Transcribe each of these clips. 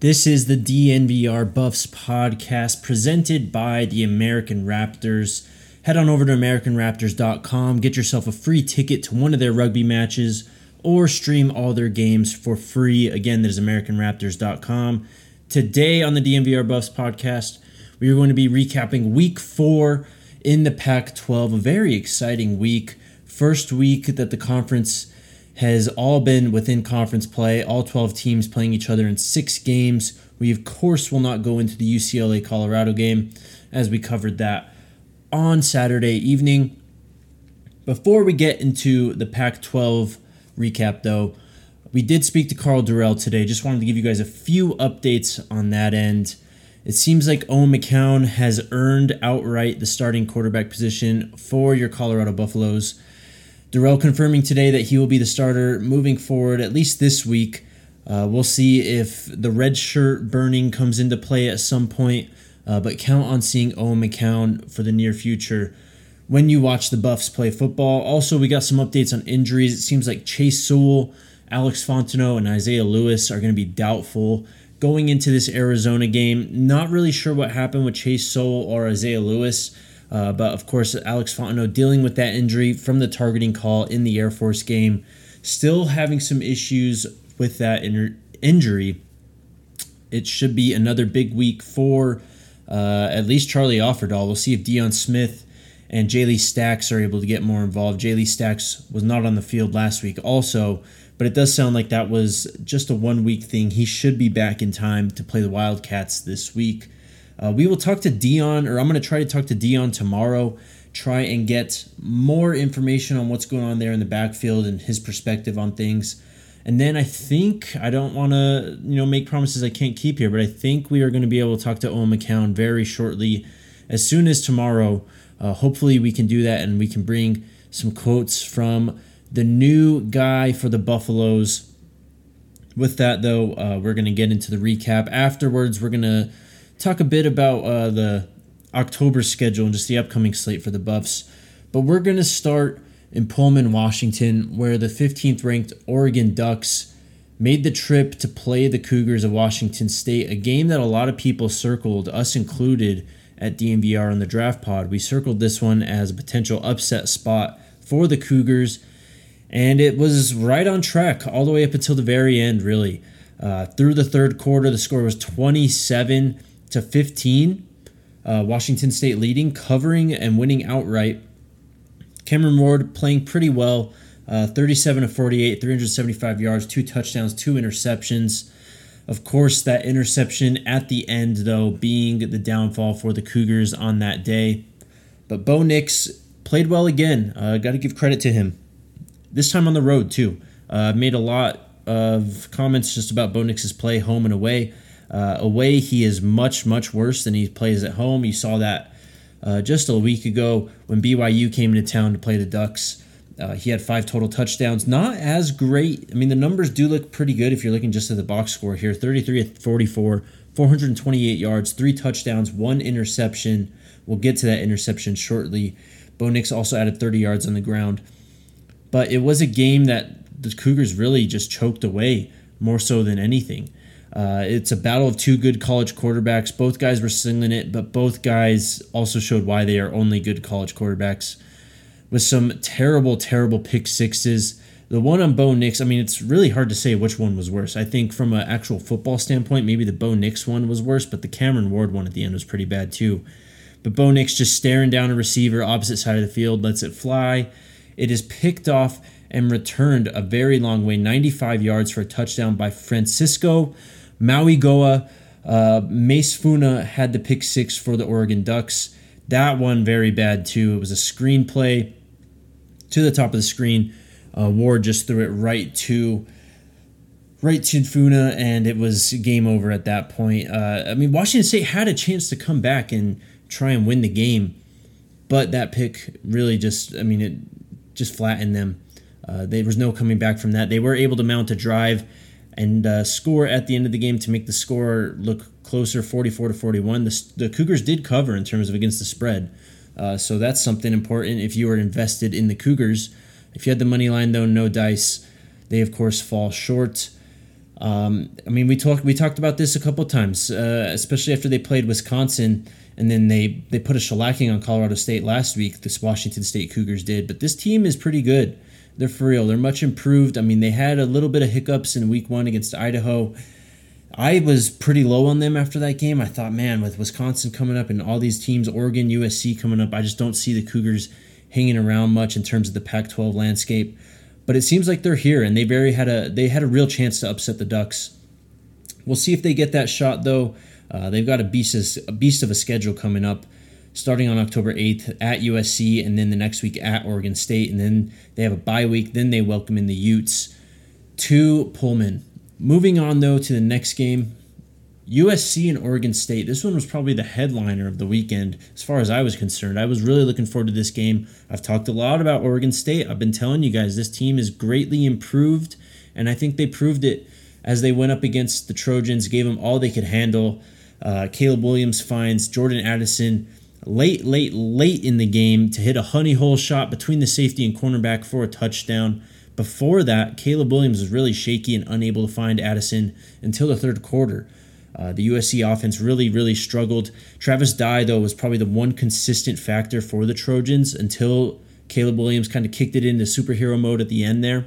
This is the DNVR Buffs podcast presented by the American Raptors. Head on over to AmericanRaptors.com, get yourself a free ticket to one of their rugby matches, or stream all their games for free. Again, that is AmericanRaptors.com. Today on the DNVR Buffs podcast, we are going to be recapping week four in the Pac 12, a very exciting week. First week that the conference has all been within conference play, all 12 teams playing each other in six games. We, of course, will not go into the UCLA Colorado game as we covered that on Saturday evening. Before we get into the Pac 12 recap, though, we did speak to Karl Dorrell today. Just wanted to give you guys a few updates on that end. It seems like Owen McCown has earned outright the starting quarterback position for your Colorado Buffaloes. Dorrell confirming today that he will be the starter moving forward, at least this week. Uh, we'll see if the red shirt burning comes into play at some point, uh, but count on seeing Owen McCown for the near future when you watch the Buffs play football. Also, we got some updates on injuries. It seems like Chase Sewell, Alex Fontenot, and Isaiah Lewis are going to be doubtful going into this Arizona game. Not really sure what happened with Chase Sewell or Isaiah Lewis. Uh, but of course, Alex Fontenot dealing with that injury from the targeting call in the Air Force game, still having some issues with that in- injury. It should be another big week for uh, at least Charlie Offerdahl. We'll see if Deion Smith and Jayle Stacks are able to get more involved. Jayle Stacks was not on the field last week, also, but it does sound like that was just a one week thing. He should be back in time to play the Wildcats this week. Uh, we will talk to Deion, or I'm going to try to talk to Deion tomorrow, try and get more information on what's going on there in the backfield and his perspective on things. And then I think I don't want to, you know, make promises I can't keep here, but I think we are going to be able to talk to Owen McCown very shortly, as soon as tomorrow. Uh, hopefully, we can do that and we can bring some quotes from the new guy for the Buffaloes. With that, though, uh, we're going to get into the recap. Afterwards, we're going to talk a bit about uh, the October schedule and just the upcoming slate for the Buffs. But we're going to start in Pullman, Washington, where the 15th ranked Oregon Ducks made the trip to play the Cougars of Washington State, a game that a lot of people circled, us included, at DNVR on the draft pod. We circled this one as a potential upset spot for the Cougars, and it was right on track all the way up until the very end, really. Uh, through the third quarter, the score was 27 to 15. Uh, Washington State leading, covering and winning outright. Cameron Ward playing pretty well, uh, 37 to 48, 375 yards, two touchdowns, two interceptions. Of course, that interception at the end, though, being the downfall for the Cougars on that day. But Bo Nix played well again. Uh, Got to give credit to him. This time on the road, too. Uh, made a lot of comments just about Bo Nix's play home and away. Uh, away, he is much, much worse than he plays at home. You saw that uh, just a week ago when BYU came into town to play the Ducks. Uh, he had five total touchdowns. Not as great. I mean, the numbers do look pretty good if you're looking just at the box score here 33 at 44, 428 yards, three touchdowns, one interception. We'll get to that interception shortly. Bo Nix also added 30 yards on the ground. But it was a game that the Cougars really just choked away more so than anything. Uh, it's a battle of two good college quarterbacks. Both guys were singling it, but both guys also showed why they are only good college quarterbacks. With some terrible, terrible pick sixes The one on Bo Nix, I mean, it's really hard to say which one was worse. I think from an actual football standpoint, maybe the Bo Nix one was worse, but the Cameron Ward one at the end was pretty bad too. But Bo Nix just staring down a receiver opposite side of the field, lets it fly. It is picked off and returned a very long way, 95 yards for a touchdown by Francisco Mauigoa. Uh, Mase Funa had the pick six for the Oregon Ducks. That one very bad too. It was a screenplay to the top of the screen. Uh, Ward just threw it right to right to Funa, and it was game over at that point. Uh, I mean, Washington State had a chance to come back and try and win the game, but that pick really just, I mean, it just flattened them. Uh, there was no coming back from that. They were able to mount a drive and uh, score at the end of the game to make the score look closer, 44 to 41. The, the Cougars did cover in terms of against the spread, uh, so that's something important if you are invested in the Cougars. If you had the money line though, no dice. They of course fall short. Um, I mean, we talked we talked about this a couple times, uh, especially after they played Wisconsin, and then they they put a shellacking on Colorado State last week. This Washington State Cougars did, but this team is pretty good. They're for real. They're much improved. I mean, they had a little bit of hiccups in Week One against Idaho. I was pretty low on them after that game. I thought, man, with Wisconsin coming up and all these teams, Oregon, USC coming up, I just don't see the Cougars hanging around much in terms of the Pac-12 landscape. But it seems like they're here, and they very had a they had a real chance to upset the Ducks. We'll see if they get that shot though. Uh, they've got a beast, a beast of a schedule coming up, starting on October 8th at USC, and then the next week at Oregon State, and then they have a bye week. Then they welcome in the Utes to Pullman. Moving on though to the next game, USC and Oregon State. This one was probably the headliner of the weekend as far as I was concerned. I was really looking forward to this game. I've talked a lot about Oregon State. I've been telling you guys this team is greatly improved, and I think they proved it as they went up against the Trojans, gave them all they could handle. Uh, Caleb Williams finds Jordan Addison late, late, late in the game to hit a honey hole shot between the safety and cornerback for a touchdown. Before that, Caleb Williams was really shaky and unable to find Addison until the third quarter. Uh, the USC offense really, really struggled. Travis Dye, though, was probably the one consistent factor for the Trojans until Caleb Williams kind of kicked it into superhero mode at the end there.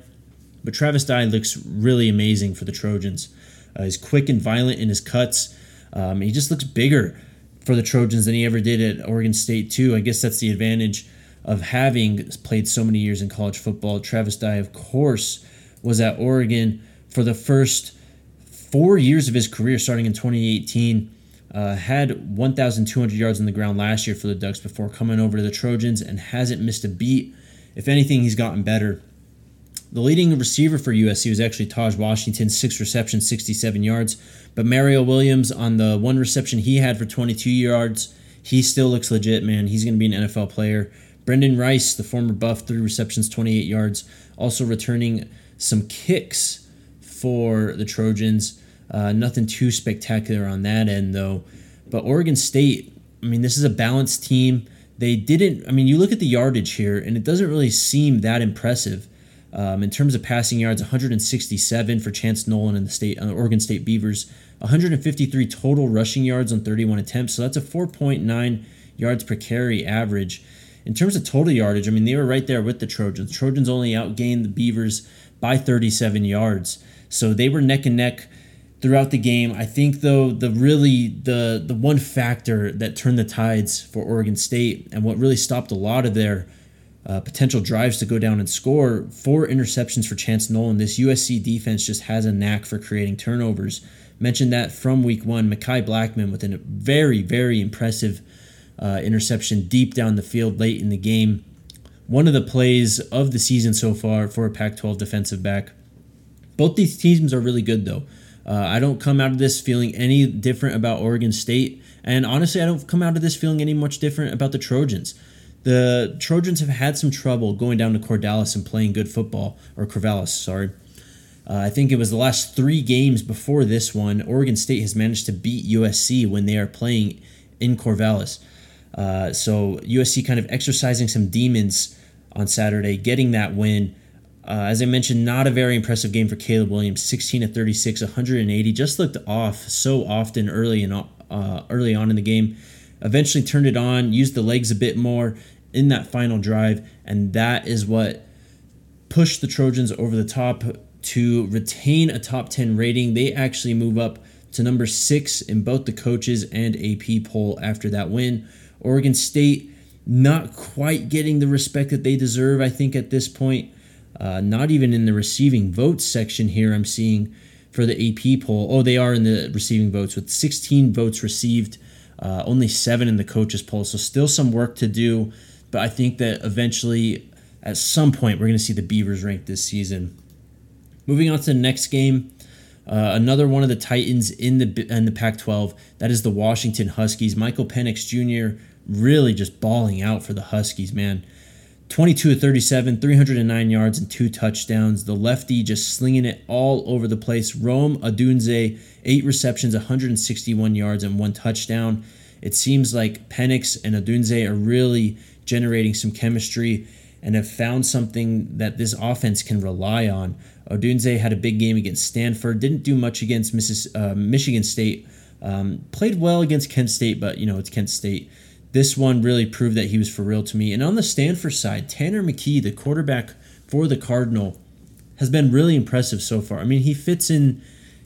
But Travis Dye looks really amazing for the Trojans. Uh, he's quick and violent in his cuts. Um, he just looks bigger for the Trojans than he ever did at Oregon State, too. I guess that's the advantage of having played so many years in college football. Travis Dye, of course, was at Oregon for the first four years of his career, starting in 2018. Uh, had 1,200 yards on the ground last year for the Ducks before coming over to the Trojans and hasn't missed a beat. If anything, he's gotten better. The leading receiver for USC was actually Taj Washington, six receptions, 67 yards. But Mario Williams, on the one reception he had for 22 yards, he still looks legit, man. He's going to be an NFL player. Brenden Rice, the former Buff, three receptions, 28 yards, also returning some kicks for the Trojans. Uh, nothing too spectacular on that end, though. But Oregon State, I mean, this is a balanced team. They didn't, I mean, you look at the yardage here, and it doesn't really seem that impressive. Um, in terms of passing yards, 167 for Chance Nolan and the state uh, Oregon State Beavers, 153 total rushing yards on 31 attempts. So that's a 4.9 yards per carry average. In terms of total yardage, I mean, they were right there with the Trojans. Trojans only outgained the Beavers by 37 yards. So they were neck and neck throughout the game. I think though the really the the one factor that turned the tides for Oregon State and what really stopped a lot of their uh, potential drives to go down and score four interceptions for Chance Nolan. This USC defense just has a knack for creating turnovers. Mentioned that from week one, Mekhi Blackman with a very very impressive uh, interception deep down the field late in the game. One of the plays of the season so far for a Pac 12 defensive back. Both these teams are really good, though. Uh, I don't come out of this feeling any different about Oregon State. And honestly, I don't come out of this feeling any much different about the Trojans. The Trojans have had some trouble going down to Corvallis and playing good football, or Corvallis, sorry. Uh, I think it was the last three games before this one. Oregon State has managed to beat USC when they are playing in Corvallis. Uh, so USC kind of exercising some demons on Saturday, getting that win. Uh, as I mentioned, not a very impressive game for Caleb Williams. 16 to 36, 180. Just looked off so often early and uh, early on in the game. Eventually turned it on, used the legs a bit more in that final drive, and that is what pushed the Trojans over the top to retain a top 10 rating. They actually move up to number six in both the coaches and AP poll after that win. Oregon State not quite getting the respect that they deserve, I think, at this point. Uh, not even in the receiving votes section here, I'm seeing for the AP poll. Oh, they are in the receiving votes with 16 votes received, uh, only seven in the coaches poll. So still some work to do, but I think that eventually, at some point, we're going to see the Beavers ranked this season. Moving on to the next game, uh, another one of the Titans in the in the Pac-12. That is the Washington Huskies. Michael Penix Jr. really just balling out for the Huskies, man. 22 to 37, 309 yards and two touchdowns. The lefty just slinging it all over the place. Rome Odunze, eight receptions, 161 yards and one touchdown. It seems like Penix and Odunze are really generating some chemistry and have found something that this offense can rely on. Odunze had a big game against Stanford, didn't do much against Mrs., uh, Michigan State, um, played well against Kent State, but you know it's Kent State this one really proved that he was for real to me. And on the Stanford side, Tanner McKee, the quarterback for the Cardinal, has been really impressive so far. I mean, he fits in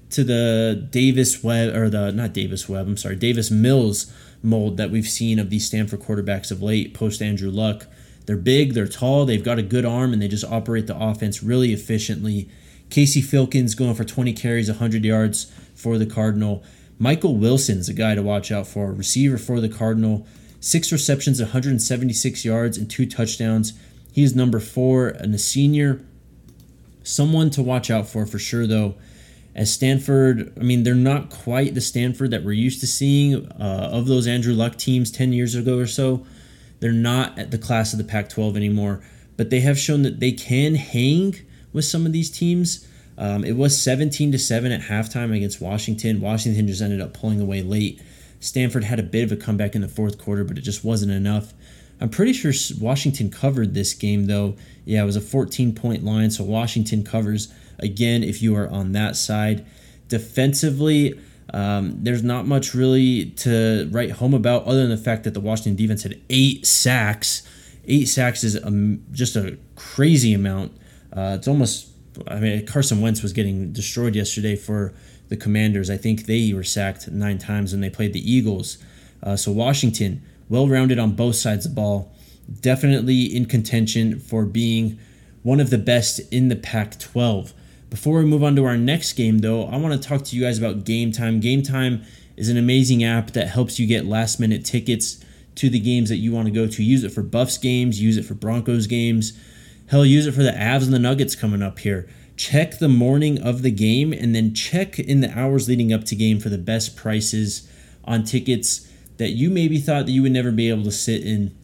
to the Davis Webb or the not Davis Webb, I'm sorry, Davis Mills mold that we've seen of these Stanford quarterbacks of late post Andrew Luck. They're big, they're tall, they've got a good arm, and they just operate the offense really efficiently. Casey Filkins going for 20 carries, 100 yards for the Cardinal. Michael Wilson's a guy to watch out for, receiver for the Cardinal six receptions, 176 yards, and two touchdowns. He is number four and a senior. Someone to watch out for for sure, though. As Stanford, I mean, they're not quite the Stanford that we're used to seeing uh, of those Andrew Luck teams 10 years ago or so. They're not at the class of the Pac 12 anymore, but they have shown that they can hang with some of these teams. Um, it was 17 to 7 at halftime against Washington. Washington just ended up pulling away late. Stanford had a bit of a comeback in the fourth quarter, but it just wasn't enough. I'm pretty sure Washington covered this game, though. Yeah, it was a 14 point line, so Washington covers again if you are on that side. Defensively, um, there's not much really to write home about other than the fact that the Washington defense had eight sacks. Eight sacks is a, just a crazy amount. Uh, it's almost, I mean, Carson Wentz was getting destroyed yesterday for the Commanders. I think they were sacked nine times when they played the Eagles. Uh, so Washington, well rounded on both sides of the ball, definitely in contention for being one of the best in the Pac 12. Before we move on to our next game, though, I want to talk to you guys about Gametime. Game Time is an amazing app that helps you get last minute tickets to the games that you want to go to. Use it for Buffs games, use it for Broncos games. Hell, use it for the Avs and the Nuggets coming up here check the morning of the game and then check in the hours leading up to game for the best prices on tickets that you maybe thought that you would never be able to sit in.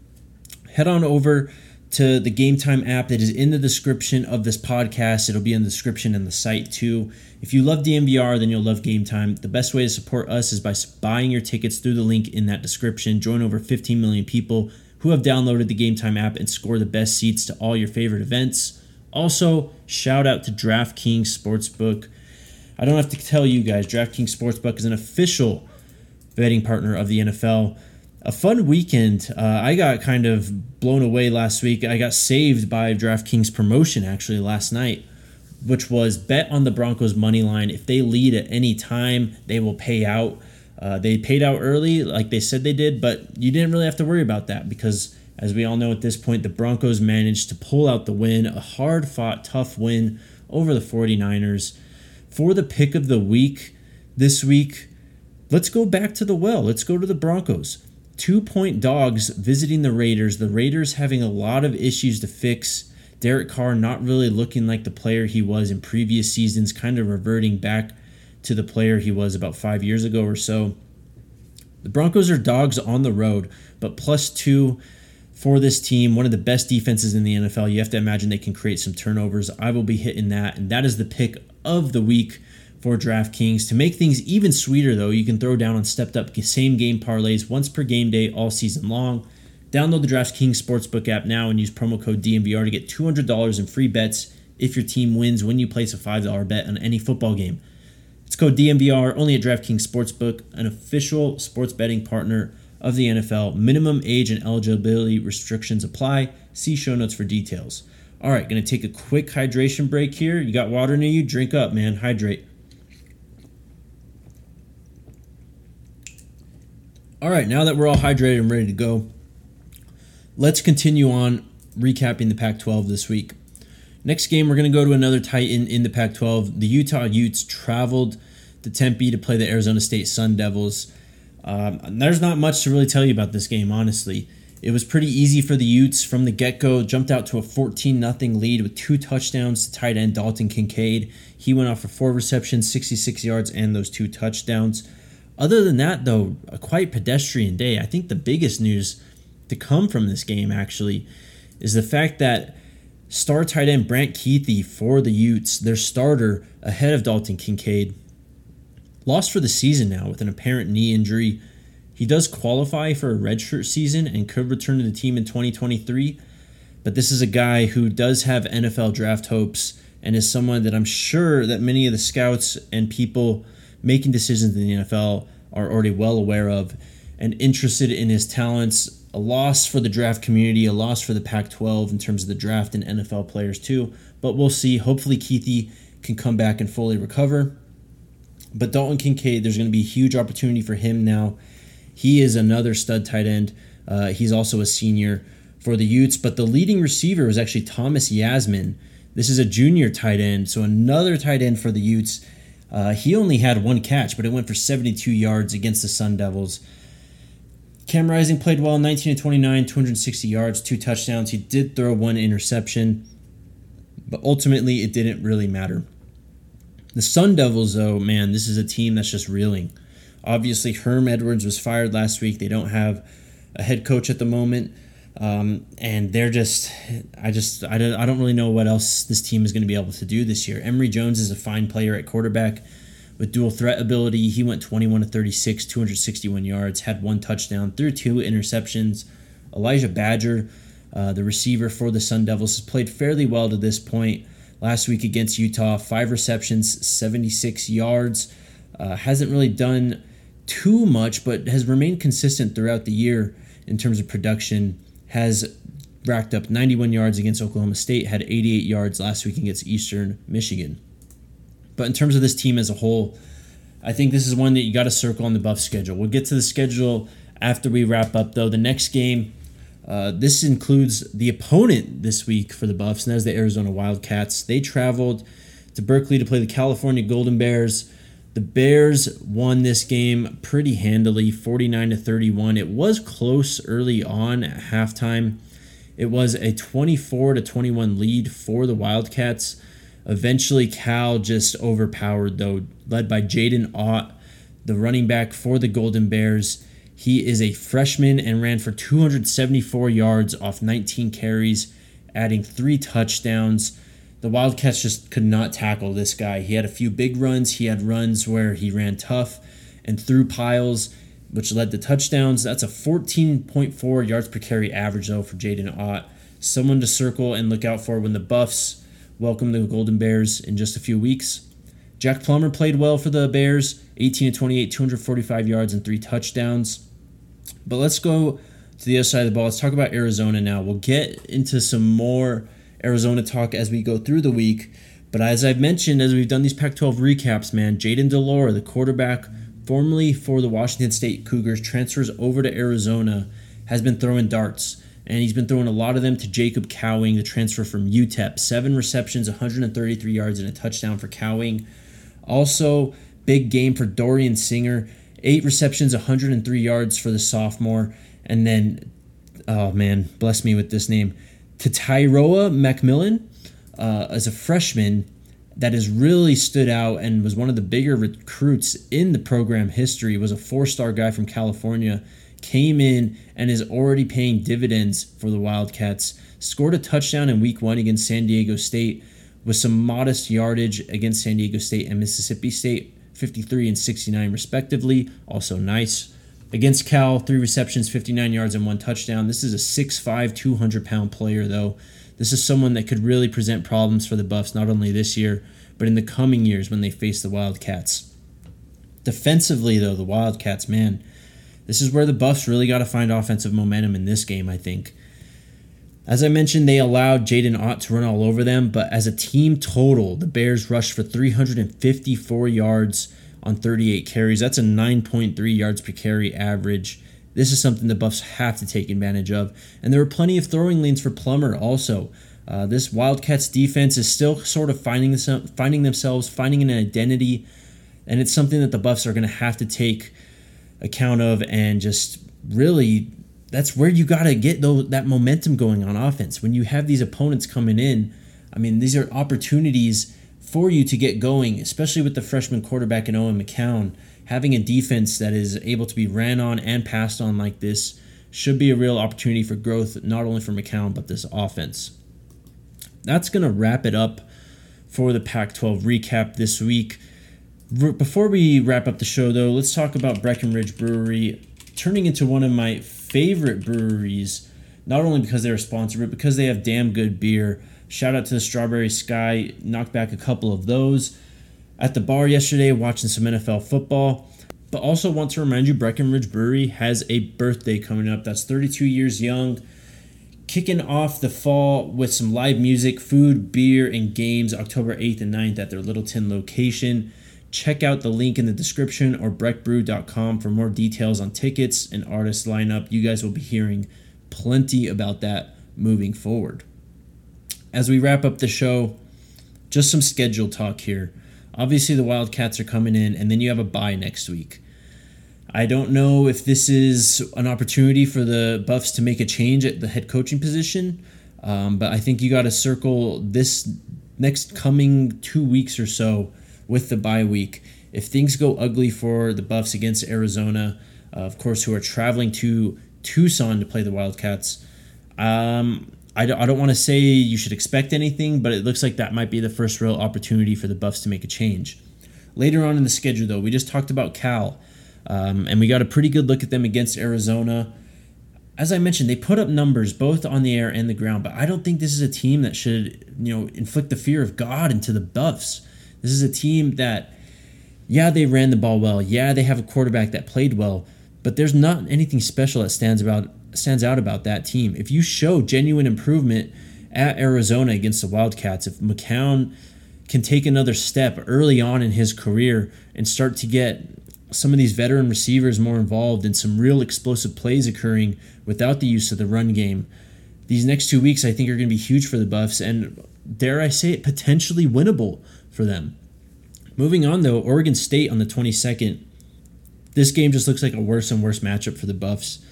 Head on over to the Gametime app that is in the description of this podcast. It'll be in the description and the site too. If you love DNVR then you'll love Gametime. The best way to support us is by buying your tickets through the link in that description. Join over 15 million people who have downloaded the Gametime app and score the best seats to all your favorite events also, shout out to DraftKings Sportsbook. I don't have to tell you guys, DraftKings Sportsbook is an official betting partner of the NFL. A fun weekend. Uh, I got kind of blown away last week. I got saved by DraftKings promotion actually last night, which was bet on the Broncos money line. If they lead at any time, they will pay out. Uh, they paid out early, like they said they did, but you didn't really have to worry about that because as we all know at this point, the Broncos managed to pull out the win, a hard fought, tough win over the 49ers. For the pick of the week this week, let's go back to the well. Let's go to the Broncos. Two point dogs visiting the Raiders. The Raiders having a lot of issues to fix. Derek Carr not really looking like the player he was in previous seasons, kind of reverting back to the player he was about five years ago or so. The Broncos are dogs on the road, but plus two for this team, one of the best defenses in the NFL. You have to imagine they can create some turnovers. I will be hitting that, and that is the pick of the week for DraftKings. To make things even sweeter, though, you can throw down on stepped up same game parlays once per game day all season long. Download the DraftKings Sportsbook app now and use promo code DNVR to get $200 in free bets if your team wins when you place a $5 bet on any football game. It's code DNVR only at DraftKings Sportsbook, an official sports betting partner of the NFL. Minimum age and eligibility restrictions apply. See show notes for details. All right, gonna take a quick hydration break here. You got water near you? Drink up, man. Hydrate. All right, now that we're all hydrated and ready to go, let's continue on recapping the Pac 12 this week. Next game, we're going to go to another Titan in the Pac 12. The Utah Utes traveled to Tempe to play the Arizona State Sun Devils. Um, there's not much to really tell you about this game, honestly. It was pretty easy for the Utes from the get go. Jumped out to a 14 0 lead with two touchdowns to tight end Dalton Kincaid. He went off for four receptions, 66 yards, and those two touchdowns. Other than that, though, a quite pedestrian day. I think the biggest news to come from this game, actually, is the fact that star tight end Brant Kuithe for the Utes, their starter ahead of Dalton Kincaid, lost for the season now with an apparent knee injury. He does qualify for a redshirt season and could return to the team in 2023, but this is a guy who does have NFL draft hopes and is someone that I'm sure that many of the scouts and people making decisions in the NFL are already well aware of and interested in his talents. A loss for the draft community, a loss for the Pac 12 in terms of the draft and NFL players, too. But we'll see. Hopefully, Kuithe can come back and fully recover. But Dalton Kincaid, there's going to be a huge opportunity for him now. He is another stud tight end. Uh, he's also a senior for the Utes, but the leading receiver was actually Thomas Yassmin. This is a junior tight end, so another tight end for the Utes. Uh, he only had one catch, but it went for 72 yards against the Sun Devils. Cam Rising played well, 19 to 29, 260 yards, two touchdowns. He did throw one interception, but ultimately it didn't really matter. The Sun Devils, though, man, this is a team that's just reeling. Obviously, Herm Edwards was fired last week. They don't have a head coach at the moment. Um, and they're just, I just, I don't, I don't really know what else this team is going to be able to do this year. Emory Jones is a fine player at quarterback with dual threat ability. He went 21 to 36, 261 yards, had one touchdown, threw two interceptions. Elijah Badger, uh, the receiver for the Sun Devils, has played fairly well to this point. Last week against Utah, five receptions, 76 yards. Uh, hasn't really done too much, but has remained consistent throughout the year in terms of production has racked up 91 yards against Oklahoma State, had 88 yards last week against Eastern Michigan. But in terms of this team as a whole, I think this is one that you got to circle on the buff schedule. We'll get to the schedule after we wrap up, though. The next game, uh, this includes the opponent this week for the Buffs, and that's the Arizona Wildcats. They traveled to Berkeley to play the California Golden Bears. The Bears won this game pretty handily, 49 to 31. It was close early on at halftime. It was a 24 to 21 lead for the Wildcats. Eventually, Cal just overpowered, though, led by Jaydn Ott, the running back for the Golden Bears. He is a freshman and ran for 274 yards off 19 carries, adding three touchdowns the Wildcats just could not tackle this guy. He had a few big runs. He had runs where he ran tough and threw piles, which led to touchdowns. That's a 14.4 yards per carry average, though, for Jaydn Ott. Someone to circle and look out for when the Buffs welcome the Golden Bears in just a few weeks. Jack Plummer played well for the Bears 18 to 28, 245 yards, and three touchdowns. But let's go to the other side of the ball. Let's talk about Arizona now. We'll get into some more Arizona talk as we go through the week. But as I've mentioned, as we've done these Pac 12 recaps, man, Jayden de Laura, the quarterback formerly for the Washington State Cougars, transfers over to Arizona, has been throwing darts. And he's been throwing a lot of them to Jacob Cowing, the transfer from UTEP. Seven receptions, 133 yards, and a touchdown for Cowing. Also, big game for Dorian Singer. Eight receptions, 103 yards for the sophomore. And then, oh man, bless me with this name to Tyroa McMillan uh, as a freshman that has really stood out and was one of the bigger recruits in the program history was a four-star guy from California came in and is already paying dividends for the Wildcats scored a touchdown in week 1 against San Diego State with some modest yardage against San Diego State and Mississippi State 53 and 69 respectively also nice Against Cal, three receptions, 59 yards, and one touchdown. This is a 6'5, 200 pound player, though. This is someone that could really present problems for the Buffs, not only this year, but in the coming years when they face the Wildcats. Defensively, though, the Wildcats, man, this is where the Buffs really got to find offensive momentum in this game, I think. As I mentioned, they allowed Jaydn Ott to run all over them, but as a team total, the Bears rushed for 354 yards on 38 carries. That's a 9.3 yards per carry average. This is something the Buffs have to take advantage of. And there were plenty of throwing lanes for Plummer also. Uh, this Wildcats defense is still sort of finding finding themselves, finding an identity, and it's something that the Buffs are going to have to take account of and just really that's where you got to get those, that momentum going on offense. When you have these opponents coming in, I mean, these are opportunities for you to get going, especially with the freshman quarterback in Owen McCown. Having a defense that is able to be ran on and passed on like this should be a real opportunity for growth, not only for McCown, but this offense. That's going to wrap it up for the Pac 12 recap this week. Before we wrap up the show, though, let's talk about Breckenridge Brewery turning into one of my favorite breweries, not only because they're a sponsor, but because they have damn good beer. Shout out to the Strawberry Sky, knocked back a couple of those at the bar yesterday watching some NFL football. But also want to remind you Breckenridge Brewery has a birthday coming up that's 32 years young. Kicking off the fall with some live music, food, beer, and games October 8th and 9th at their Littleton location. Check out the link in the description or breckbrew.com for more details on tickets and artist lineup. You guys will be hearing plenty about that moving forward. As we wrap up the show, just some schedule talk here. Obviously, the Wildcats are coming in, and then you have a bye next week. I don't know if this is an opportunity for the Buffs to make a change at the head coaching position, um, but I think you got to circle this next coming two weeks or so with the bye week. If things go ugly for the Buffs against Arizona, uh, of course, who are traveling to Tucson to play the Wildcats, um, I don't, I don't want to say you should expect anything, but it looks like that might be the first real opportunity for the Buffs to make a change. Later on in the schedule, though, we just talked about Cal, um, and we got a pretty good look at them against Arizona. As I mentioned, they put up numbers both on the air and the ground, but I don't think this is a team that should, you know, inflict the fear of God into the Buffs. This is a team that, yeah, they ran the ball well. Yeah, they have a quarterback that played well, but there's not anything special that stands about stands out about that team. If you show genuine improvement at Arizona against the Wildcats, if McCown can take another step early on in his career and start to get some of these veteran receivers more involved in some real explosive plays occurring without the use of the run game. These next two weeks, I think, are going to be huge for the Buffs, and dare I say it, potentially winnable for them. Moving on, though, Oregon State on the 22nd. This game just looks like a worse and worse matchup for the Buffs.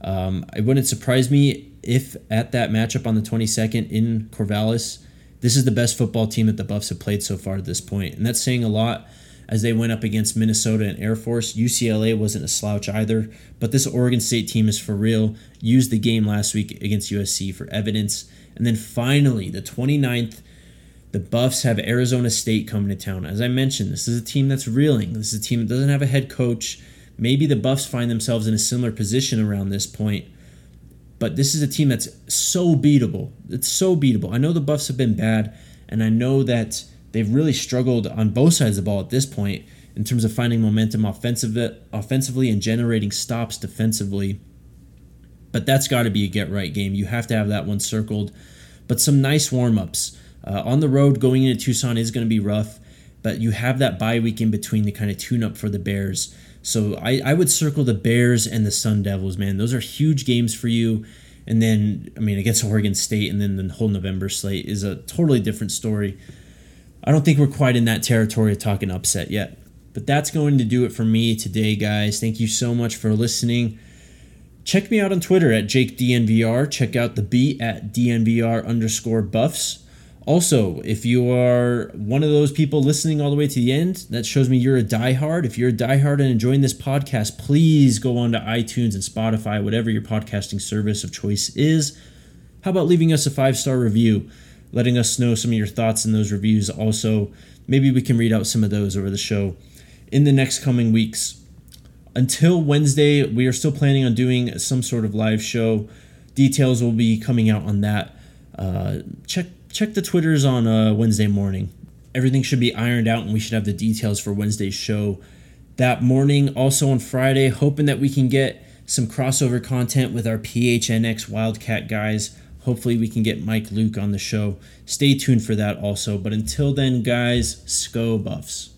Um, it wouldn't surprise me if at that matchup on the 22nd in Corvallis, this is the best football team that the Buffs have played so far at this point. And that's saying a lot as they went up against Minnesota and Air Force. UCLA wasn't a slouch either, but this Oregon State team is for real. Used the game last week against USC for evidence. And then finally, the 29th the Buffs have Arizona State coming to town. As I mentioned, this is a team that's reeling. This is a team that doesn't have a head coach. Maybe the Buffs find themselves in a similar position around this point. But this is a team that's so beatable. It's so beatable. I know the Buffs have been bad, and I know that they've really struggled on both sides of the ball at this point in terms of finding momentum offensive, offensively and generating stops defensively. But that's got to be a get right game. You have to have that one circled. But some nice warm ups. Uh, on the road, going into Tucson is going to be rough, but you have that bye week in between to kind of tune up for the Bears. So I, I would circle the Bears and the Sun Devils, man. Those are huge games for you. And then, I mean, against Oregon State and then the whole November slate is a totally different story. I don't think we're quite in that territory of talking upset yet. But that's going to do it for me today, guys. Thank you so much for listening. Check me out on Twitter at JakeDNVR. Check out the beat at DNVR underscore buffs. Also, if you are one of those people listening all the way to the end, that shows me you're a diehard. If you're a diehard and enjoying this podcast, please go on to iTunes and Spotify, whatever your podcasting service of choice is. How about leaving us a five star review, letting us know some of your thoughts in those reviews? Also, maybe we can read out some of those over the show in the next coming weeks. Until Wednesday, we are still planning on doing some sort of live show. Details will be coming out on that. Uh, check check the Twitters on uh, Wednesday morning. Everything should be ironed out, and we should have the details for Wednesday's show that morning. Also on Friday, hoping that we can get some crossover content with our PHNX Wildcat guys. Hopefully, we can get Mike Luke on the show. Stay tuned for that also. But until then, guys, Sko Buffs.